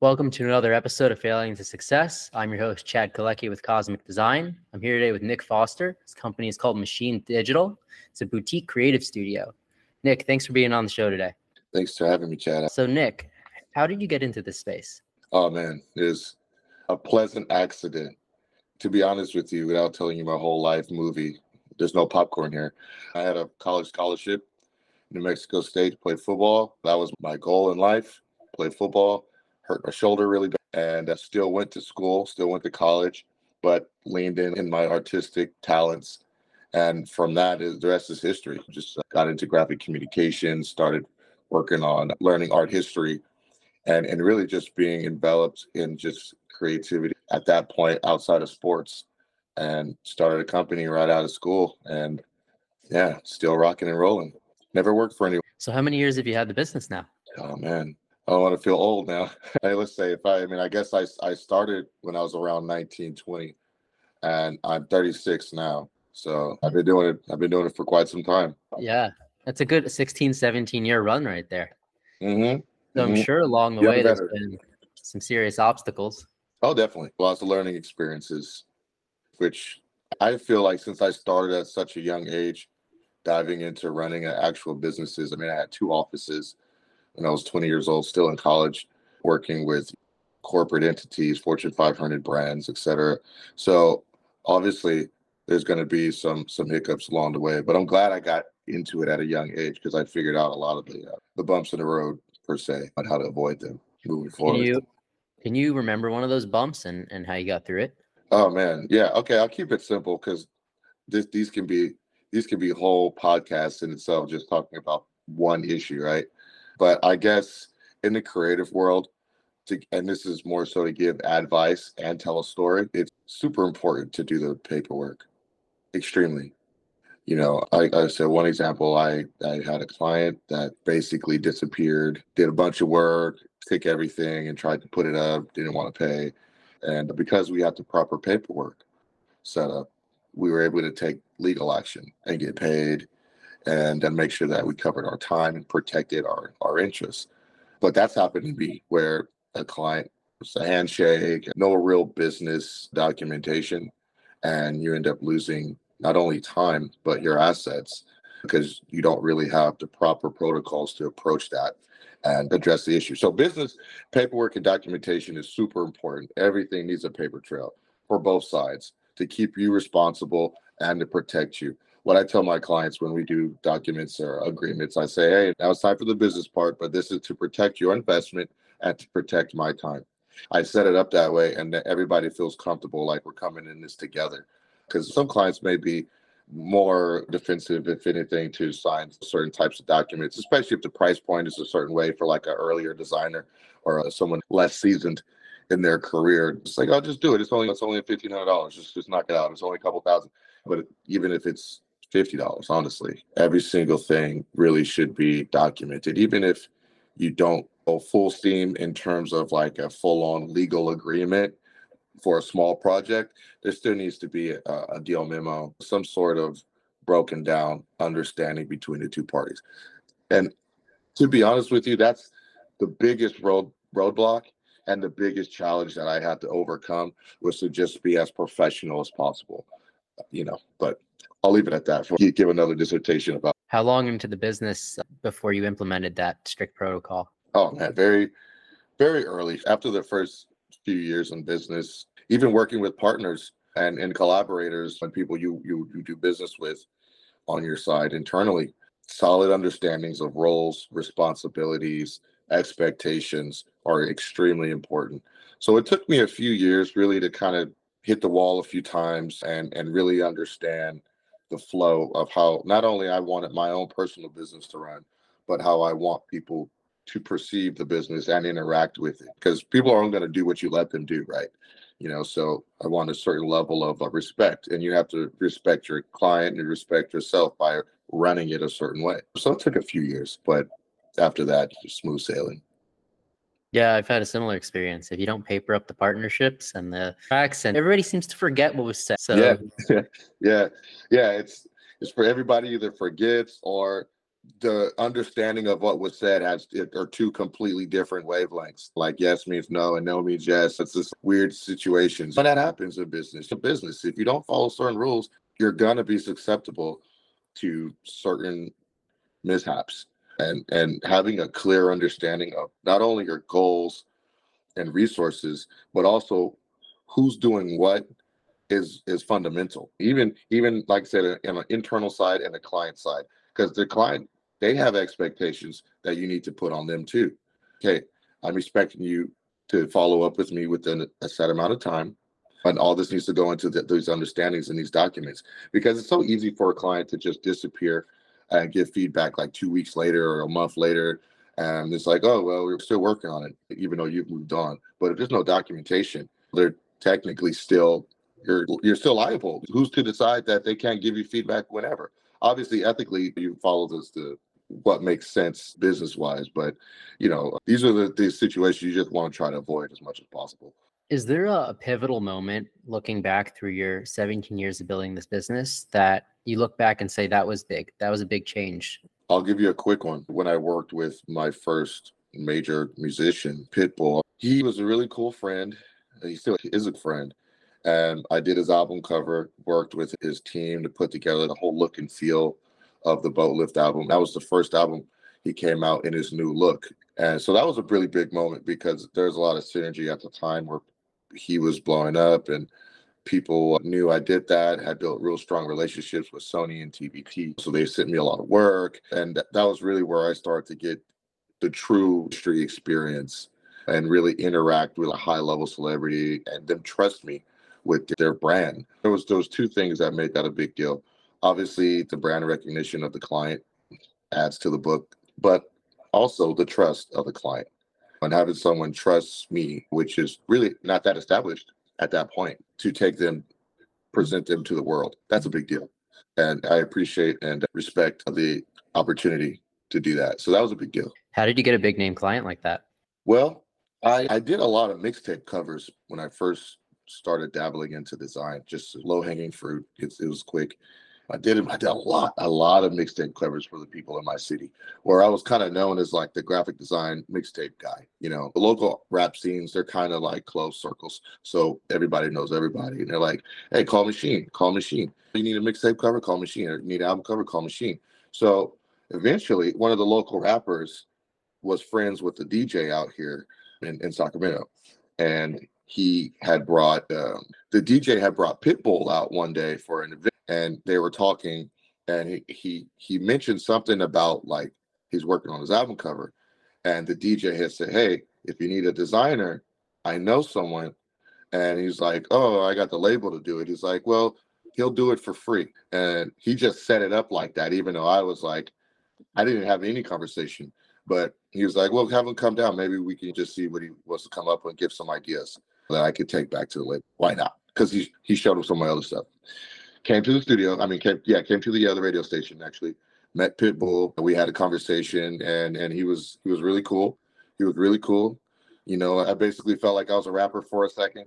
Welcome to another episode of Failing to Success. I'm your host, Chad Kaleky with Cosmic Design. I'm here today with Nick Foster. His company is called Machine Digital. It's a boutique creative studio. Nick, thanks for being on the show today. Thanks for having me, Chad. So, Nick, how did you get into this space? Oh, man, it's a pleasant accident. To be honest with you, without telling you my whole life movie, there's no popcorn here. I had a college scholarship, New Mexico State, to play football. That was my goal in life, play football hurt my shoulder really bad, and I still went to school, still went to college, but leaned in in my artistic talents. And from that, is the rest is history. Just uh, got into graphic communication, started working on learning art history, and and really just being enveloped in just creativity at that point outside of sports, and started a company right out of school, and yeah, still rocking and rolling. Never worked for anyone. So, how many years have you had the business now? Oh man, I don't want to feel old now. hey, let's say if I, I mean, I guess I, I started when I was around 19, 20, and I'm 36 now. So I've been doing it. I've been doing it for quite some time. Yeah, that's a good 16, 17 year run right there. Mm-hmm. So I'm Mhm. sure along the way there's been some serious obstacles. Oh, definitely. Lots of learning experiences, which I feel like since I started at such a young age, diving into running actual businesses. I mean, I had two offices when I was 20 years old, still in college, working with corporate entities, Fortune 500 brands, et cetera. So obviously, there's going to be some some hiccups along the way, but I'm glad I got into it at a young age because I figured out a lot of the uh, the bumps in the road per se on how to avoid them moving Can forward. you can you remember one of those bumps and, and how you got through it? Oh man, yeah. Okay, I'll keep it simple because this these can be these can be whole podcasts in itself, just talking about one issue, right? But I guess in the creative world, to and this is more so to give advice and tell a story. It's super important to do the paperwork, extremely. You know, I, I said one example. I I had a client that basically disappeared, did a bunch of work, took everything, and tried to put it up. Didn't want to pay and because we had the proper paperwork set up, we were able to take legal action and get paid and then make sure that we covered our time and protected our, our interests. But that's happened to me where a client was a handshake, no real business documentation, and you end up losing not only time, but your assets because you don't really have the proper protocols to approach that and address the issue. So business paperwork and documentation is super important. Everything needs a paper trail for both sides to keep you responsible and to protect you. What I tell my clients when we do documents or agreements, I say, hey, now it's time for the business part, but this is to protect your investment and to protect my time. I set it up that way and everybody feels comfortable like we're coming in this together. Because some clients may be more defensive, if anything, to sign certain types of documents, especially if the price point is a certain way for like an earlier designer or uh, someone less seasoned in their career. It's like, I'll just do it. It's only it's only fifteen hundred dollars. Just just knock it out. It's only a couple thousand. But even if it's fifty dollars, honestly, every single thing really should be documented. Even if you don't go full steam in terms of like a full-on legal agreement for a small project, there still needs to be a, a deal memo, some sort of broken down understanding between the two parties. And to be honest with you, that's the biggest road roadblock and the biggest challenge that I had to overcome was to just be as professional as possible. You know, but I'll leave it at that. For you give another dissertation about. How long into the business uh, before you implemented that strict protocol? Oh man, very, very early after the first few years in business, even working with partners and, and collaborators and people you, you you do business with on your side internally, solid understandings of roles, responsibilities, expectations are extremely important. So it took me a few years really to kind of hit the wall a few times and and really understand the flow of how not only I wanted my own personal business to run, but how I want people to perceive the business and interact with it because people aren't going to do what you let them do right? You know so i want a certain level of uh, respect and you have to respect your client and respect yourself by running it a certain way. So it took a few years but after that smooth sailing Yeah, I've had a similar experience. If you don't paper up the partnerships and the tracks, and everybody seems to forget what was said. So yeah yeah yeah it's it's for everybody either forgets or the understanding of what was said has are two completely different wavelengths. Like yes means no and no means yes. It's this weird situation. But that happens in business. In business, if you don't follow certain rules, you're gonna be susceptible to certain mishaps. And and having a clear understanding of not only your goals and resources, but also who's doing what is is fundamental. Even even like I said, in an internal side and a client side, because the client they have expectations that you need to put on them too. Okay, I'm expecting you to follow up with me within a set amount of time. And all this needs to go into the, those understandings in these documents because it's so easy for a client to just disappear and give feedback like two weeks later or a month later. And it's like, oh, well, we're still working on it, even though you've moved on. But if there's no documentation, they're technically still you're you're still liable. Who's to decide that they can't give you feedback whenever? Obviously, ethically, you follow this to what makes sense business wise. But you know, these are the, the situations you just want to try to avoid as much as possible. Is there a pivotal moment looking back through your 17 years of building this business that you look back and say that was big? That was a big change. I'll give you a quick one. When I worked with my first major musician, Pitbull, he was a really cool friend. He still is a friend. And I did his album cover, worked with his team to put together the whole look and feel of the Boat Lift album. That was the first album he came out in his new look. And so that was a really big moment because there's a lot of synergy at the time where he was blowing up and people knew I did that, had built real strong relationships with Sony and TVT. So they sent me a lot of work. And that was really where I started to get the true street experience and really interact with a high level celebrity and them trust me with their brand. There was those two things that made that a big deal. Obviously, the brand recognition of the client adds to the book, but also the trust of the client and having someone trust me, which is really not that established at that point, to take them, present them to the world. That's a big deal. And I appreciate and respect the opportunity to do that. So that was a big deal. How did you get a big name client like that? Well, I, I did a lot of mixtape covers when I first started dabbling into design, just low hanging fruit. It, it was quick. I did I did a lot, a lot of mixtape covers for the people in my city, where I was kind of known as like the graphic design mixtape guy. You know, the local rap scenes, they're kind of like closed circles. So everybody knows everybody. And they're like, hey, call machine, call machine. You need a mixtape cover, call machine. Or you need album cover, call machine. So eventually one of the local rappers was friends with the DJ out here in, in Sacramento. And he had brought um, the DJ had brought Pitbull out one day for an event, and they were talking, and he he he mentioned something about like he's working on his album cover, and the DJ had said, "Hey, if you need a designer, I know someone," and he's like, "Oh, I got the label to do it." He's like, "Well." He'll do it for free. And he just set it up like that, even though I was like, I didn't have any conversation. But he was like, well, have him come down. Maybe we can just see what he wants to come up with and give some ideas that I could take back to the label. Why not? Because he he showed him some of my other stuff. Came to the studio. I mean, came yeah, came to the other radio station actually. Met Pitbull. And we had a conversation, and and he was he was really cool. He was really cool. You know, I basically felt like I was a rapper for a second,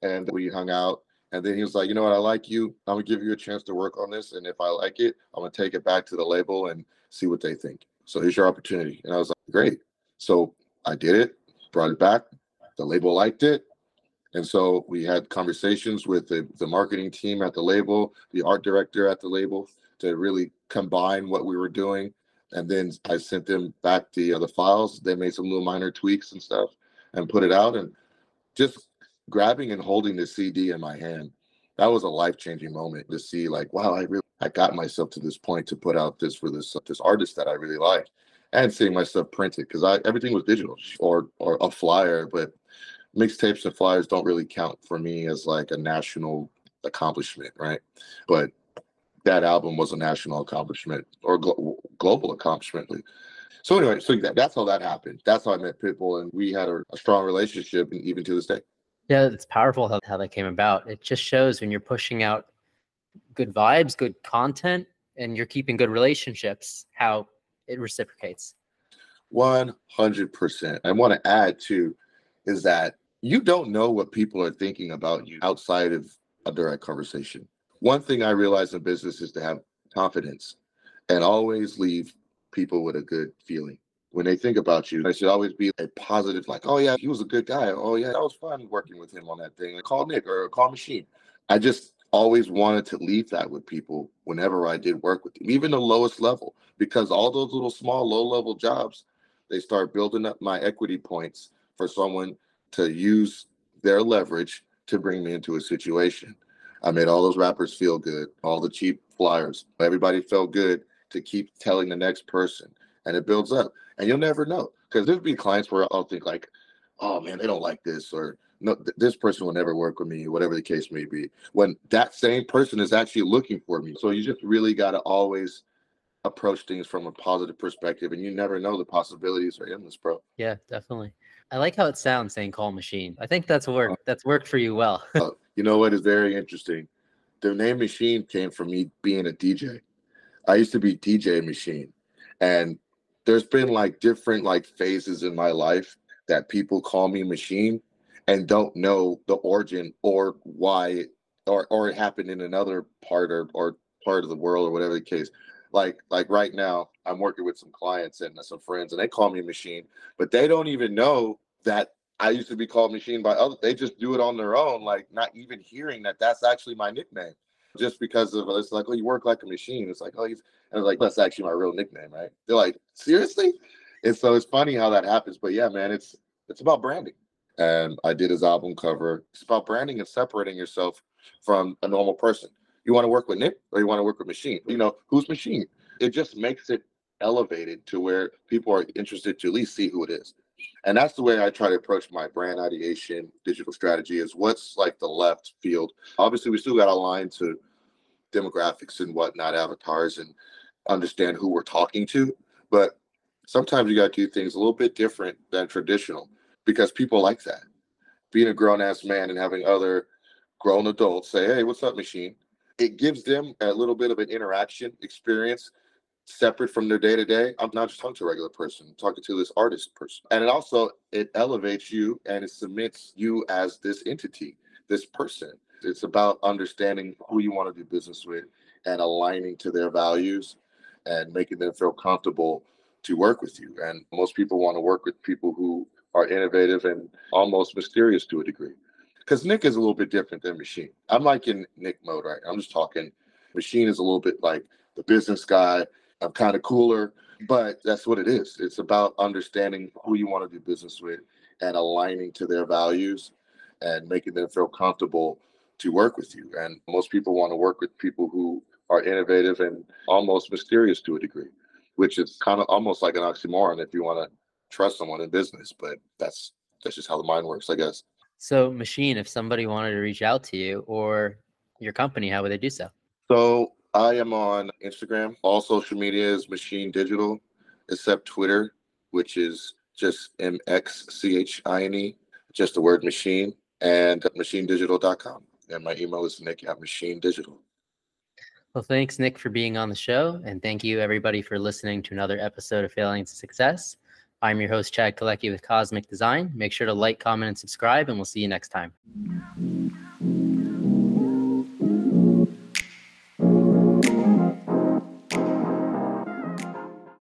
and we hung out. And then he was like, you know what, I like you. I'm gonna give you a chance to work on this, and if I like it, I'm gonna take it back to the label and see what they think. So here's your opportunity. And I was like, great. So I did it, brought it back. The label liked it. And so we had conversations with the, the marketing team at the label, the art director at the label to really combine what we were doing. And then I sent them back the uh, the files. They made some little minor tweaks and stuff and put it out. And just grabbing and holding the CD in my hand, that was a life changing moment to see like, wow, I really I got myself to this point to put out this for this this artist that I really like, and seeing my stuff printed because I everything was digital or or a flyer, but mixtapes and flyers don't really count for me as like a national accomplishment, right? But that album was a national accomplishment or glo- global accomplishment. So anyway, so that, that's how that happened. That's how I met Pitbull, and we had a, a strong relationship, and even to this day. Yeah, it's powerful how, how that came about. It just shows when you're pushing out good vibes, good content, and you're keeping good relationships, how it reciprocates. 100%. I want to add too, is that you don't know what people are thinking about you outside of a direct conversation. One thing I realize in business is to have confidence and always leave people with a good feeling. When they think about you, it should always be a positive, like, oh yeah, he was a good guy. Oh yeah, that was fun working with him on that thing. Call Nick or call Machine. I just always wanted to leave that with people whenever I did work with them, even the lowest level, because all those little small low level jobs, they start building up my equity points for someone to use their leverage to bring me into a situation. I made all those rappers feel good, all the cheap flyers. Everybody felt good to keep telling the next person, and it builds up. And you'll never know because there'll be clients where I'll think like, "Oh man, they don't like this," or "No, th- this person will never work with me," whatever the case may be. When that same person is actually looking for me, so you just really got to always approach things from a positive perspective, and you never know the possibilities are endless, bro. Yeah, definitely. I like how it sounds saying call machine. I think that's worked. That's worked for you well. uh, you know what is very interesting? The name machine came from me being a DJ. I used to be DJ machine. And there's been like different like phases in my life that people call me machine and don't know the origin or why or or it happened in another part or or part of the world or whatever the case. Like like right now, I'm working with some clients and some friends and they call me machine, but they don't even know that I used to be called machine by other They just do it on their own, like not even hearing that that's actually my nickname. Just because of it's like, oh, you work like a machine. It's like, oh, he's and like that's actually my real nickname, right? They're like, seriously? And so it's funny how that happens. But yeah, man, it's it's about branding. And I did his album cover. It's about branding and separating yourself from a normal person. You want to work with Nick or you want to work with Machine? You know, who's Machine? It just makes it elevated to where people are interested to at least see who it is. And that's the way I try to approach my brand ideation, digital strategy is what's like the left field. Obviously, we still got to align to demographics and whatnot, avatars, and understand who we're talking to. But sometimes you got to do things a little bit different than traditional because people like that. Being a grown ass man and having other grown adults say, Hey, what's up, machine? It gives them a little bit of an interaction experience separate from their day to day. I'm not just talking to a regular person, I'm talking to this artist person. And it also it elevates you and it submits you as this entity, this person. It's about understanding who you want to do business with and aligning to their values and making them feel comfortable to work with you. And most people want to work with people who are innovative and almost mysterious to a degree. Because Nick is a little bit different than Machine. I'm like in Nick mode, right? I'm just talking. Machine is a little bit like the business guy I'm kind of cooler, but that's what it is. It's about understanding who you want to do business with and aligning to their values and making them feel comfortable to work with you. And most people want to work with people who are innovative and almost mysterious to a degree, which is kind of almost like an oxymoron if you want to trust someone in business. But that's that's just how the mind works, I guess. So, machine, if somebody wanted to reach out to you or your company, how would they do so? So I am on Instagram. All social media is Machine Digital, except Twitter, which is just M X C H I N E, just the word machine, and machinedigital.com. And my email is nick at machine digital. Well, thanks, Nick, for being on the show. And thank you, everybody, for listening to another episode of Failing to Success. I'm your host, Chad Kaleky with Cosmic Design. Make sure to like, comment, and subscribe, and we'll see you next time.